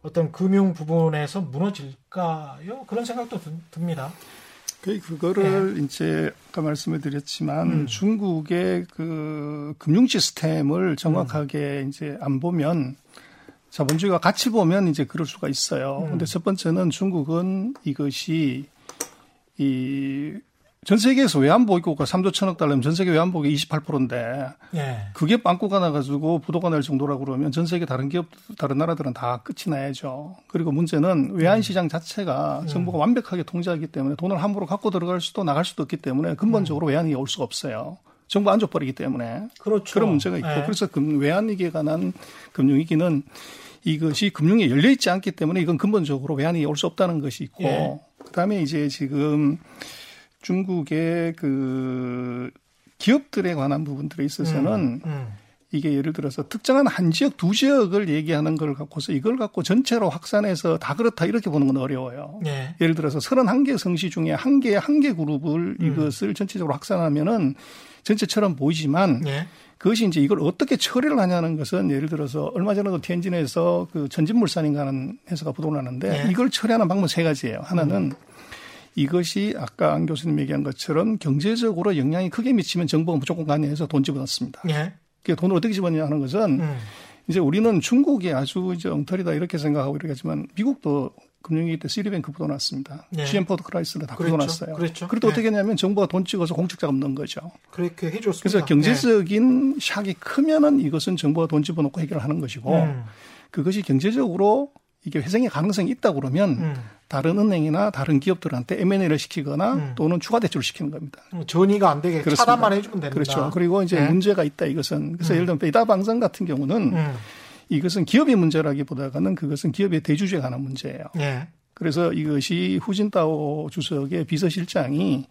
어떤 금융 부분에서 무너질까요? 그런 생각도 듭니다. 그 그거를 네. 이제 아까 말씀을 드렸지만 음. 중국의 그 금융 시스템을 정확하게 음. 이제 안 보면 자본주의가 같이 보면 이제 그럴 수가 있어요. 음. 근데 첫 번째는 중국은 이것이 이 전 세계에서 외환보유고가 3조 천억 달러면 전 세계 외환보유가 28%인데 예. 그게 빵꾸가 나가지고 부도가 날 정도라고 그러면 전 세계 다른 기업 다른 나라들은 다 끝이 나야죠. 그리고 문제는 외환 시장 자체가 음. 정부가 완벽하게 통제하기 때문에 돈을 함부로 갖고 들어갈 수도 나갈 수도 없기 때문에 근본적으로 음. 외환이 올 수가 없어요. 정부 안 줘버리기 때문에 그렇죠. 그런 문제가 있고 예. 그래서 외환위기에 관한 금융위기는 이것이 금융이 열려 있지 않기 때문에 이건 근본적으로 외환이 올 수 없다는 것이 있고 예. 그다음에 이제 지금 중국의 그 기업들에 관한 부분들에 있어서는 음, 음. 이게 예를 들어서 특정한 한 지역 두 지역을 얘기하는 걸 갖고서 이걸 갖고 전체로 확산해서 다 그렇다 이렇게 보는 건 어려워요. 네. 예를 들어서 31개 성시 중에 한 개, 한개 그룹을 음. 이것을 전체적으로 확산하면은 전체처럼 보이지만 네. 그것이 이제 이걸 어떻게 처리를 하냐는 것은 예를 들어서 얼마 전에도 텐진에서 그 전진물산인가 하는 회사가 부도를 하는데 네. 이걸 처리하는 방법 세 가지예요. 하나는 음. 이것이 아까 안 교수님 얘기한 것처럼 경제적으로 영향이 크게 미치면 정부가 무조건 관여해서 돈 집어넣습니다. 예. 그 돈을 어떻게 집어넣냐 하는 것은 음. 이제 우리는 중국이 아주 이제 엉터리다 이렇게 생각하고 이렇게 하지만 미국도 금융위기 때 씨티뱅크 부도 났습니다. 네. GM포드 크라이슬러 다 그렇죠. 부도 났어요. 그렇죠. 그래도 네. 어떻게 했냐면 정부가 돈 찍어서 공적 자금 넣은 거죠. 그렇게 해줬습니다. 그래서 경제적인 네. 샥이 크면은 이것은 정부가 돈 집어넣고 해결하는 것이고 음. 그것이 경제적으로 이게 회생의 가능성이 있다 그러면 음. 다른 은행이나 다른 기업들한테 M&A를 시키거나 음. 또는 추가 대출을 시키는 겁니다. 음, 전이가 안 되게 그렇습니다. 차단만 해주면 됩니다. 그렇죠. 그리고 이제 네. 문제가 있다 이것은 그래서 음. 예를 들면 베이다 방송 같은 경우는 음. 이것은 기업의 문제라기보다는 그것은 기업의 대주주에 관한 문제예요. 네. 그래서 이것이 후진타오 주석의 비서실장이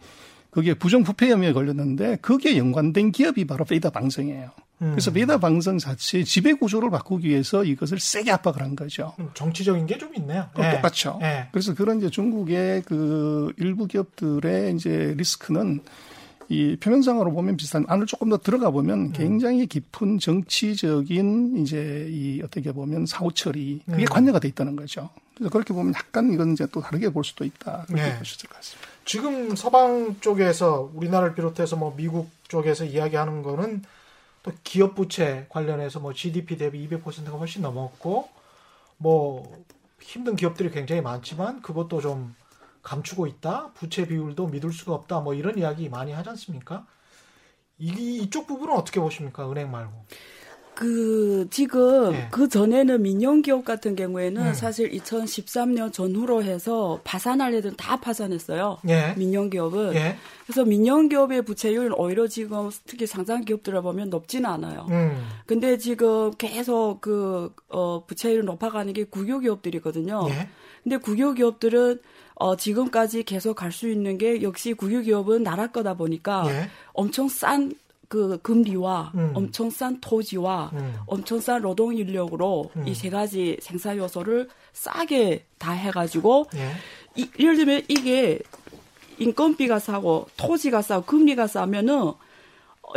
그게 부정부패 혐의에 걸렸는데 거기에 연관된 기업이 바로 페이다 방송이에요. 음. 그래서 페이다 방송 자체의 지배 구조를 바꾸기 위해서 이것을 세게 압박을 한 거죠. 음, 정치적인 게 좀 있네요. 네. 똑같죠. 네. 그래서 그런 이제 중국의 그 일부 기업들의 이제 리스크는 이 표면상으로 보면 비슷한 안을 조금 더 들어가 보면 음. 굉장히 깊은 정치적인 이제 이 어떻게 보면 사후 처리 그게 음. 관여가 돼 있다는 거죠. 그래서 그렇게 보면 약간 이건 이제 또 다르게 볼 수도 있다. 그렇게 네. 보실 것 같습니다. 지금 서방 쪽에서 우리나라를 비롯해서 뭐 미국 쪽에서 이야기하는 거는 또 기업 부채 관련해서 뭐 GDP 대비 200%가 훨씬 넘었고 뭐 힘든 기업들이 굉장히 많지만 그것도 좀 감추고 있다. 부채 비율도 믿을 수가 없다. 뭐 이런 이야기 많이 하지 않습니까? 이, 이쪽 부분은 어떻게 보십니까? 은행 말고. 그 지금 네. 그 전에는 민영 기업 같은 경우에는 음. 사실 2013년 전후로 해서 파산할 애들은 다 파산했어요. 네. 민영 기업은. 네. 그래서 민영 기업의 부채율은 오히려 지금 특히 상장 기업들을 보면 높지는 않아요. 음. 근데 지금 계속 그 어, 부채율 높아가는 게 국유 기업들이거든요. 근데 국유 기업들은 어, 지금까지 계속 갈 수 있는 게 역시 국유 기업은 나라 거다 보니까 엄청 싼 그 금리와 음. 엄청 싼 토지와 음. 엄청 싼 노동 인력으로 음. 이세 가지 생산 요소를 싸게 다 해가지고 예. 이, 예를 들면 이게 인건비가 싸고 토지가 싸고 금리가 싸면은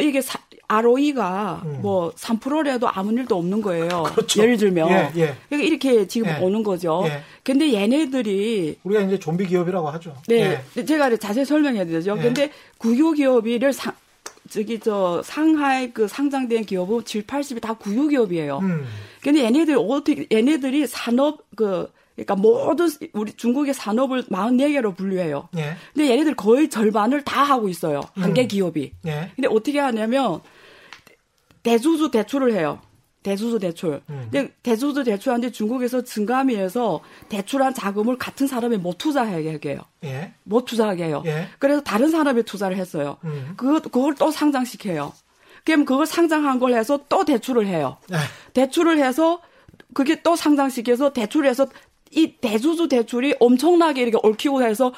이게 사, ROE가 음. 뭐 3%라도 아무 일도 없는 거예요. 그렇죠. 예를 들면 예, 예. 그러니까 이렇게 지금 예. 오는 거죠. 예. 근데 얘네들이 우리가 이제 좀비 기업이라고 하죠. 네, 예. 제가 자세히 설명해야 되죠. 예. 근데 국유 기업이를 사, 저기 저 상하이 그 상장된 기업은 7, 80이 다 국유 기업이에요. 음. 근데 얘네들 어떻게 얘네들이 산업 그 그러니까 모든 우리 중국의 산업을 44개로 분류해요. 예. 근데 얘네들 거의 절반을 다 하고 있어요. 한개 음. 기업이. 예. 근데 어떻게 하냐면 대주주 대출을 해요. 대주주 대출. 음. 근데 대주주 대출하는데 중국에서 증감위에서 대출한 자금을 같은 사람이 못 투자하게 해요. 예. 못 투자하게 해요. 예. 그래서 다른 사람이 투자를 했어요. 음. 그 그걸 또 상장시켜요. 그럼 그걸 상장한 걸 해서 또 대출을 해요. 예. 대출을 해서 그게 또 상장시켜서 대출해서 이 대주주 대출이 엄청나게 이렇게 얽히고 해서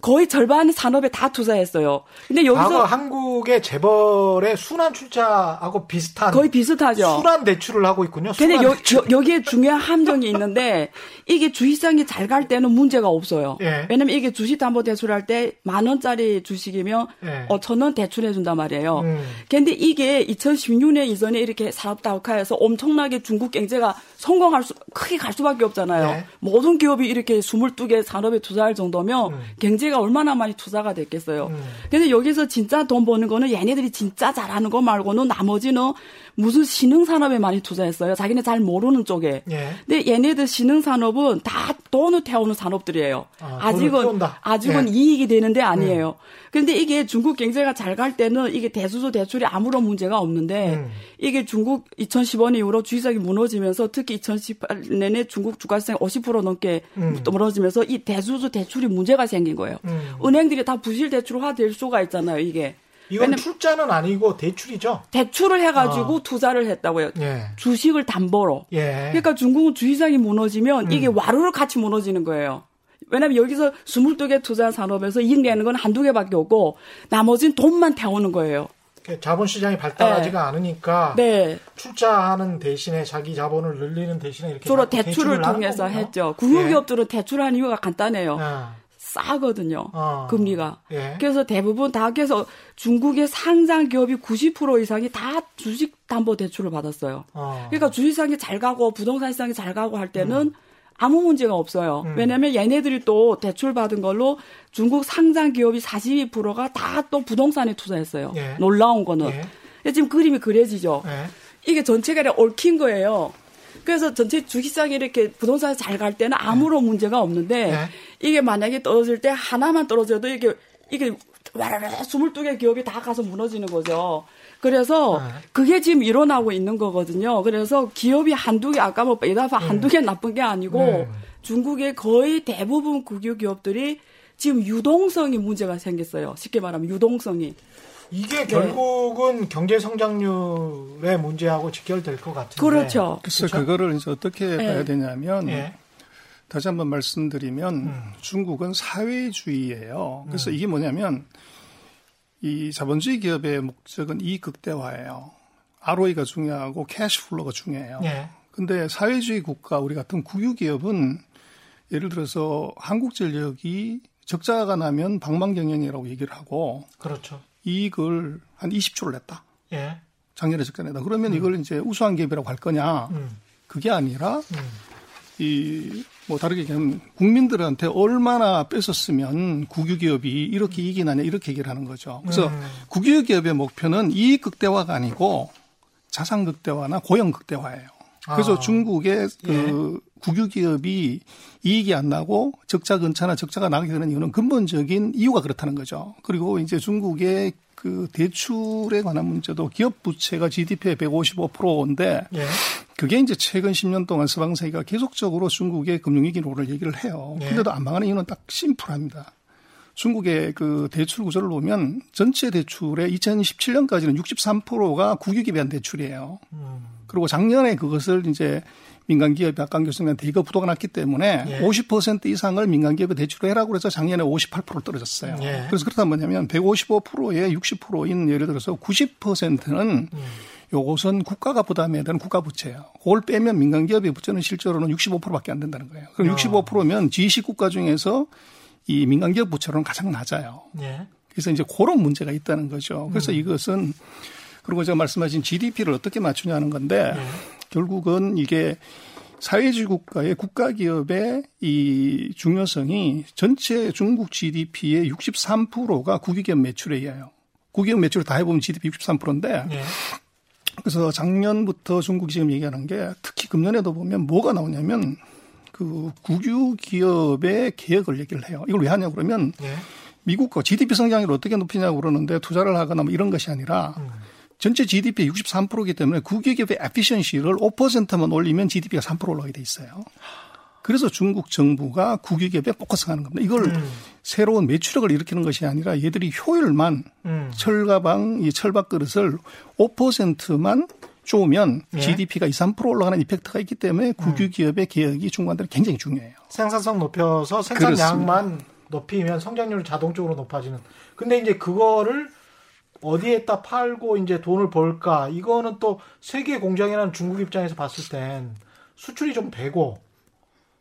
거의 절반 산업에 다 투자했어요. 근데 여기서 한국의 재벌의 순환 출자하고 비슷한 거의 비슷하죠. 순환 대출을 하고 있군요. 근데 여, 여, 기에 중요한 함정이 있는데 이게 주식상이 잘 갈 때는 문제가 없어요. 예. 왜냐면 이게 주식담보 대출할 때 만 원짜리 주식이면 예. 어 천원 대출해 준단 말이에요. 음. 근데 이게 2016년 이전에 이렇게 사업 다우카에서 엄청나게 중국 경제가 성공할 수 크게 갈 수밖에 없잖아요. 예. 모든 기업이 이렇게 22개 산업에 투자할 정도면 음. 경제 경제가 얼마나 많이 투자가 됐겠어요. 음. 근데 여기서 진짜 돈 버는 거는 얘네들이 진짜 잘하는 거 말고는 나머지는 무슨 신흥 산업에 많이 투자했어요. 자기네 잘 모르는 쪽에. 예. 근데 얘네들 신흥 산업은 다 돈을 태우는 산업들이에요. 아, 직은 아직은 예. 이익이 되는데 아니에요. 음. 근데 이게 중국 경제가 잘 갈 때는 이게 대수조 대출이 아무런 문제가 없는데 음. 이게 중국 2015년 이후로 주식시장이 무너지면서 특히 2018년에 중국 주가시장이 50% 넘게 음. 무너지면서 이 대수조 대출이 문제가 생긴 거예요. 음. 은행들이 다 부실 대출화 될 수가 있잖아요, 이게. 이건 출자는 아니고 대출이죠. 대출을 해가지고 어. 투자를 했다고요. 예. 주식을 담보로. 예. 그러니까 중국은 주식시장이 무너지면 음. 이게 와르르 같이 무너지는 거예요. 왜냐면 여기서 22개 투자 산업에서 이익 내는 건 한두 개밖에 없고 나머지는 돈만 태우는 거예요. 자본시장이 발달하지가 네. 않으니까 네. 출자하는 대신에 자기 자본을 늘리는 대신에 이렇게 주로 대출을 통해서 했죠. 국유기업들은 예. 대출하는 이유가 간단해요. 아. 싸거든요. 어. 금리가. 예. 그래서 대부분 다 그래서 중국의 상장 기업이 90% 이상이 다 주식 담보 대출을 받았어요. 어. 그러니까 주식 시장이 잘 가고 부동산 시장이 잘 가고 할 때는 음. 아무 문제가 없어요. 음. 왜냐하면 얘네들이 또 대출 받은 걸로 중국 상장 기업이 42%가 다 또 부동산에 투자했어요. 예. 놀라운 거는. 예. 지금 그림이 그려지죠. 예. 이게 전체가 얽힌 거예요. 그래서 전체 주식시장이 이렇게 부동산이 잘갈 때는 아무런 네. 문제가 없는데 네. 이게 만약에 떨어질 때 하나만 떨어져도 이게 이게 와라라 22개 기업이 다 가서 무너지는 거죠. 그래서 네. 그게 지금 일어나고 있는 거거든요. 그래서 기업이 한두 개 아까 뭐 에다파 네. 한두 개 나쁜 게 아니고 네. 중국의 거의 대부분 국유 기업들이 지금 유동성이 문제가 생겼어요. 쉽게 말하면 유동성이. 이게 네. 결국은 네. 경제 성장률의 문제하고 직결될 것 같은데. 그렇죠. 그래서 그렇죠? 그거를 이제 어떻게 네. 봐야 되냐면 네. 다시 한번 말씀드리면 음. 중국은 사회주의예요. 그래서 음. 이게 뭐냐면 이 자본주의 기업의 목적은 이익 극대화예요. ROE가 중요하고 cash flow가 중요해요. 예. 근데 사회주의 국가 우리 같은 국유 기업은 예를 들어서 한국전력이 적자가 나면 방망경영이라고 얘기를 하고 그렇죠. 이익을 한 20조를 냈다. 예. 작년에 적자내다. 그러면 음. 이걸 이제 우수한 기업이라고 할 거냐? 음. 그게 아니라 음. 이뭐 다르게 얘기하면 국민들한테 얼마나 뺏었으면 국유기업이 이렇게 이익이 나냐 이렇게 얘기를 하는 거죠. 그래서 음. 국유기업의 목표는 이익 극대화가 아니고 자산 극대화나 고용 극대화예요. 그래서 아. 중국의 그 예. 국유기업이 이익이 안 나고 적자 근처나 적자가 나게 되는 이유는 근본적인 이유가 그렇다는 거죠. 그리고 이제 중국의 그 대출에 관한 문제도 기업 부채가 GDP의 155%인데 예. 그게 이제 최근 10년 동안 서방세계가 계속적으로 중국의 금융위기로를 얘기를 해요. 예. 근데도 안 망하는 이유는 딱 심플합니다. 중국의 그 대출 구조를 보면 전체 대출의 2017년까지는 63%가 국유기업에 대한 대출이에요. 음. 그리고 작년에 그것을 이제 민간 기업이 아까 교수님한테 대거 부도가 났기 때문에 예. 50% 이상을 민간 기업에 대출을 해라고 그래서 작년에 58% 떨어졌어요. 예. 그래서 그렇다면 뭐냐면 155%에 60%인 예를 들어서 90%는 음. 요것은 국가가 부담해야 되는 국가 부채예요. 그걸 빼면 민간 기업의 부채는 실제로는 65%밖에 안 된다는 거예요. 그럼 어. 65%면 G20 국가 중에서 이 민간 기업 부채로는 가장 낮아요. 예. 그래서 이제 그런 문제가 있다는 거죠. 그래서 음. 이것은 그리고 제가 말씀하신 GDP를 어떻게 맞추냐는 건데 예. 결국은 이게 사회주의 국가의 국가 기업의 이 중요성이 전체 중국 GDP의 63%가 국유기업 매출에 의해요. 국영 매출 다 해보면 GDP 63%인데 예. 그래서 작년부터 중국이 지금 얘기하는 게 특히 금년에도 보면 뭐가 나오냐면 그 국유 기업의 계획을 얘기를 해요. 이걸 왜 하냐 그러면 예. 미국과 GDP 성장률을 어떻게 높이냐고 그러는데 투자를 하거나 뭐 이런 것이 아니라 음. 전체 GDP 63%이기 때문에 국유기업의 에피션시를 5%만 올리면 GDP가 3% 올라가게 돼 있어요. 그래서 중국 정부가 국유기업에 포커스하는 겁니다. 이걸 음. 새로운 매출액을 일으키는 것이 아니라 얘들이 효율만 음. 철가방 이 철밥 그릇을 5%만 쪼면 예. GDP가 2, 3% 올라가는 이펙트가 있기 때문에 국유기업의 개혁이 중국한테는 굉장히 중요해요. 생산성 높여서 생산량만 그렇습니다. 높이면 성장률이 자동적으로 높아지는. 근데 이제 그거를 어디에다 팔고 이제 돈을 벌까? 이거는 또 세계 공장이라는 중국 입장에서 봤을 땐 수출이 좀 되고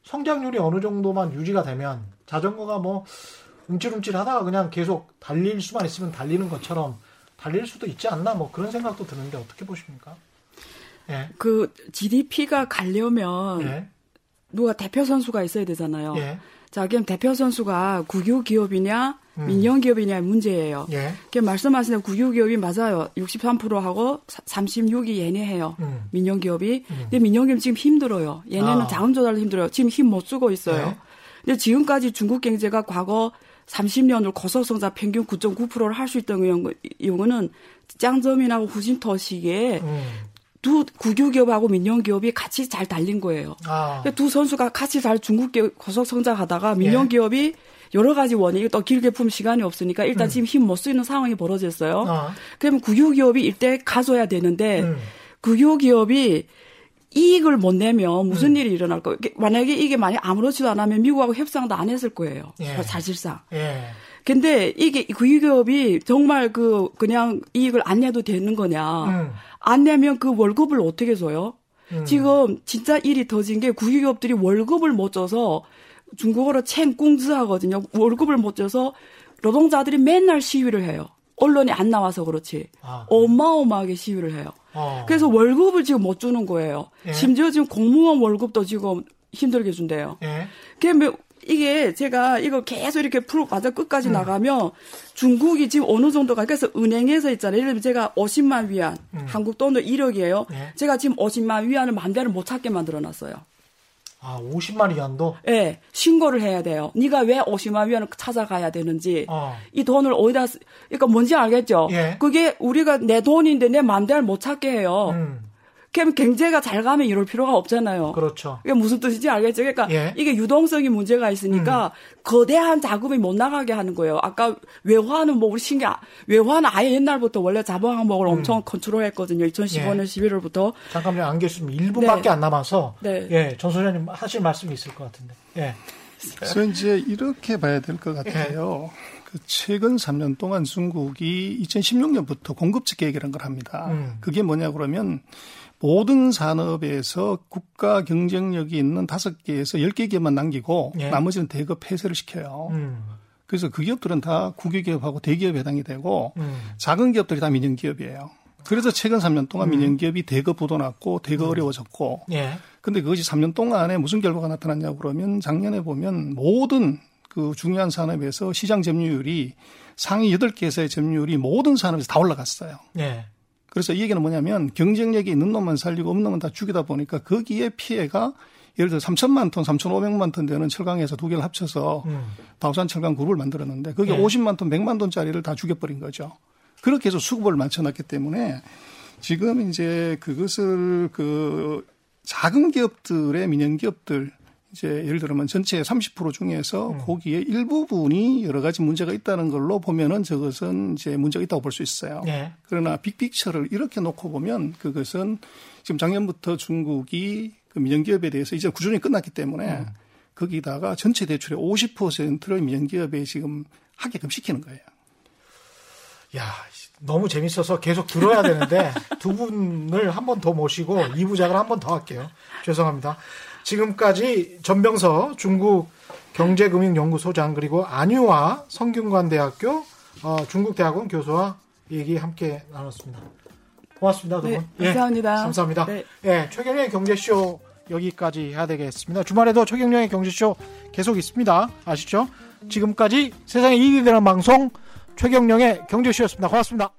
성장률이 어느 정도만 유지가 되면 자전거가 뭐 움찔움찔 하다가 그냥 계속 달릴 수만 있으면 달리는 것처럼 달릴 수도 있지 않나 뭐 그런 생각도 드는데 어떻게 보십니까? 예. 그 GDP가 가려면 예. 누가 대표 선수가 있어야 되잖아요. 예. 자, 그럼 대표 선수가 국유 기업이냐 음. 민영 기업이냐의 문제예요. 예. 그 말씀하시는 국유 기업이 맞아요. 63%하고 36이 얘네 해요. 음. 민영 기업이. 음. 근데 민영 기업 지금 힘들어요. 얘네는 아. 자금 조달도 힘들어요. 지금 힘 못 쓰고 있어요. 예. 근데 지금까지 중국 경제가 과거 30년을 고속성장 평균 9.9%를 할 수 있던 이유는 짱점이나 후진터 시기에 음. 두 국유 기업하고 민영 기업이 같이 잘 달린 거예요. 아. 두 선수가 같이 잘 중국 기업 고속 성장하다가 민영 예. 기업이 여러 가지 원인이 또 길게 품 시간이 없으니까 일단 음. 지금 힘 못 쓰는 상황이 벌어졌어요. 아. 그러면 국유 기업이 일대 가져야 되는데 음. 국유 기업이 이익을 못 내면 무슨 음. 일이 일어날 거예요? 만약에 이게 만약 아무렇지도 않으면 미국하고 협상도 안 했을 거예요. 예. 사실상. 예. 근데 이게 국유기업이 정말 그 그냥 이익을 안 내도 되는 거냐? 음. 안 내면 그 월급을 어떻게 줘요? 음. 지금 진짜 일이 터진 게 국유기업들이 월급을 못 줘서 중국어로 챙꿍즈 하거든요. 월급을 못 줘서 노동자들이 맨날 시위를 해요. 언론이 안 나와서 그렇지. 아, 어마어마하게 시위를 해요. 어. 그래서 월급을 지금 못 주는 거예요. 예? 심지어 지금 공무원 월급도 지금 힘들게 준대요. 예? 그게 이게 제가 이거 계속 이렇게 풀 맞아 끝까지 음. 나가면 중국이 지금 어느 정도가 그래서 은행에서 있잖아요. 예를 들면 제가 50만 위안 음. 한국 돈도 1억이에요. 네. 제가 지금 50만 위안을 마음대로 못 찾게 만들어 놨어요. 아, 50만 위안도? 예, 네, 신고를 해야 돼요. 네가 왜 50만 위안을 찾아가야 되는지, 어. 이 돈을 어디다, 쓰... 그러니까 뭔지 알겠죠? 예. 그게 우리가 내 돈인데 내 마음대로 못 찾게 해요. 음. 그럼 경제가 잘 가면 이럴 필요가 없잖아요. 그렇죠. 이게 무슨 뜻인지 알겠죠? 그러니까 예. 이게 유동성이 문제가 있으니까 음. 거대한 자금이 못 나가게 하는 거예요. 아까 외화는 뭐 우리 신경 외화는 아예 옛날부터 원래 자본 항목을 음. 엄청 컨트롤했거든요. 2015년 예. 11월부터. 잠깐만요. 안 계시면 1분밖에 네. 안 남아서 네. 예, 전 소장님 하실 말씀이 있을 것 같은데. 예. 그래서 이제 이렇게 봐야 될 것 같아요. 예. 그 최근 3년 동안 중국이 2016년부터 공급책 계획이라는 걸 합니다. 음. 그게 뭐냐 그러면 모든 산업에서 국가 경쟁력이 있는 다섯 개에서 열 개 기업만 남기고 예. 나머지는 대거 폐쇄를 시켜요. 음. 그래서 그 기업들은 다 국유기업하고 대기업에 해당이 되고 음. 작은 기업들이 다 민영기업이에요. 그래서 최근 3년 동안 음. 민영기업이 대거 부도났고 대거 음. 어려워졌고 예. 근데 그것이 3년 동안에 무슨 결과가 나타났냐고 그러면 작년에 보면 모든 그 중요한 산업에서 시장 점유율이 상위 8개에서의 점유율이 모든 산업에서 다 올라갔어요. 예. 그래서 이 얘기는 뭐냐면 경쟁력이 있는 놈만 살리고 없는 놈은 다 죽이다 보니까 거기에 피해가 예를 들어 3천만 톤, 3,500만 톤 되는 철강에서 두 개를 합쳐서 음. 바우산 철강 그룹을 만들었는데 그게 네. 50만 톤, 100만 톤짜리를 다 죽여버린 거죠. 그렇게 해서 수급을 맞춰놨기 때문에 지금 이제 그것을 그 작은 기업들의 민영 기업들 이제 예를 들면 전체 30% 중에서 음. 거기에 일부분이 여러 가지 문제가 있다는 걸로 보면은 저것은 이제 문제가 있다고 볼 수 있어요. 네. 그러나 빅픽처를 이렇게 놓고 보면 그것은 지금 작년부터 중국이 그 민영기업에 대해서 이제 구조이 끝났기 때문에 음. 거기다가 전체 대출의 50%를 민영기업에 지금 하게끔 시키는 거예요. 야, 너무 재밌어서 계속 들어야 되는데 두 분을 한 번 더 모시고 2부작을 한 번 더 할게요. 죄송합니다. 지금까지 전병서 중국 경제금융연구소장 그리고 안유아 성균관대학교 어, 중국대학원 교수와 얘기 함께 나눴습니다. 고맙습니다, 두 분. 네, 감사합니다. 예, 감사합니다. 네. 예, 최경련의 경제쇼 여기까지 해야 되겠습니다. 주말에도 최경련의 경제쇼 계속 있습니다. 아시죠? 지금까지 세상에 이익이 되는 방송 최경령의 경제쇼였습니다. 고맙습니다.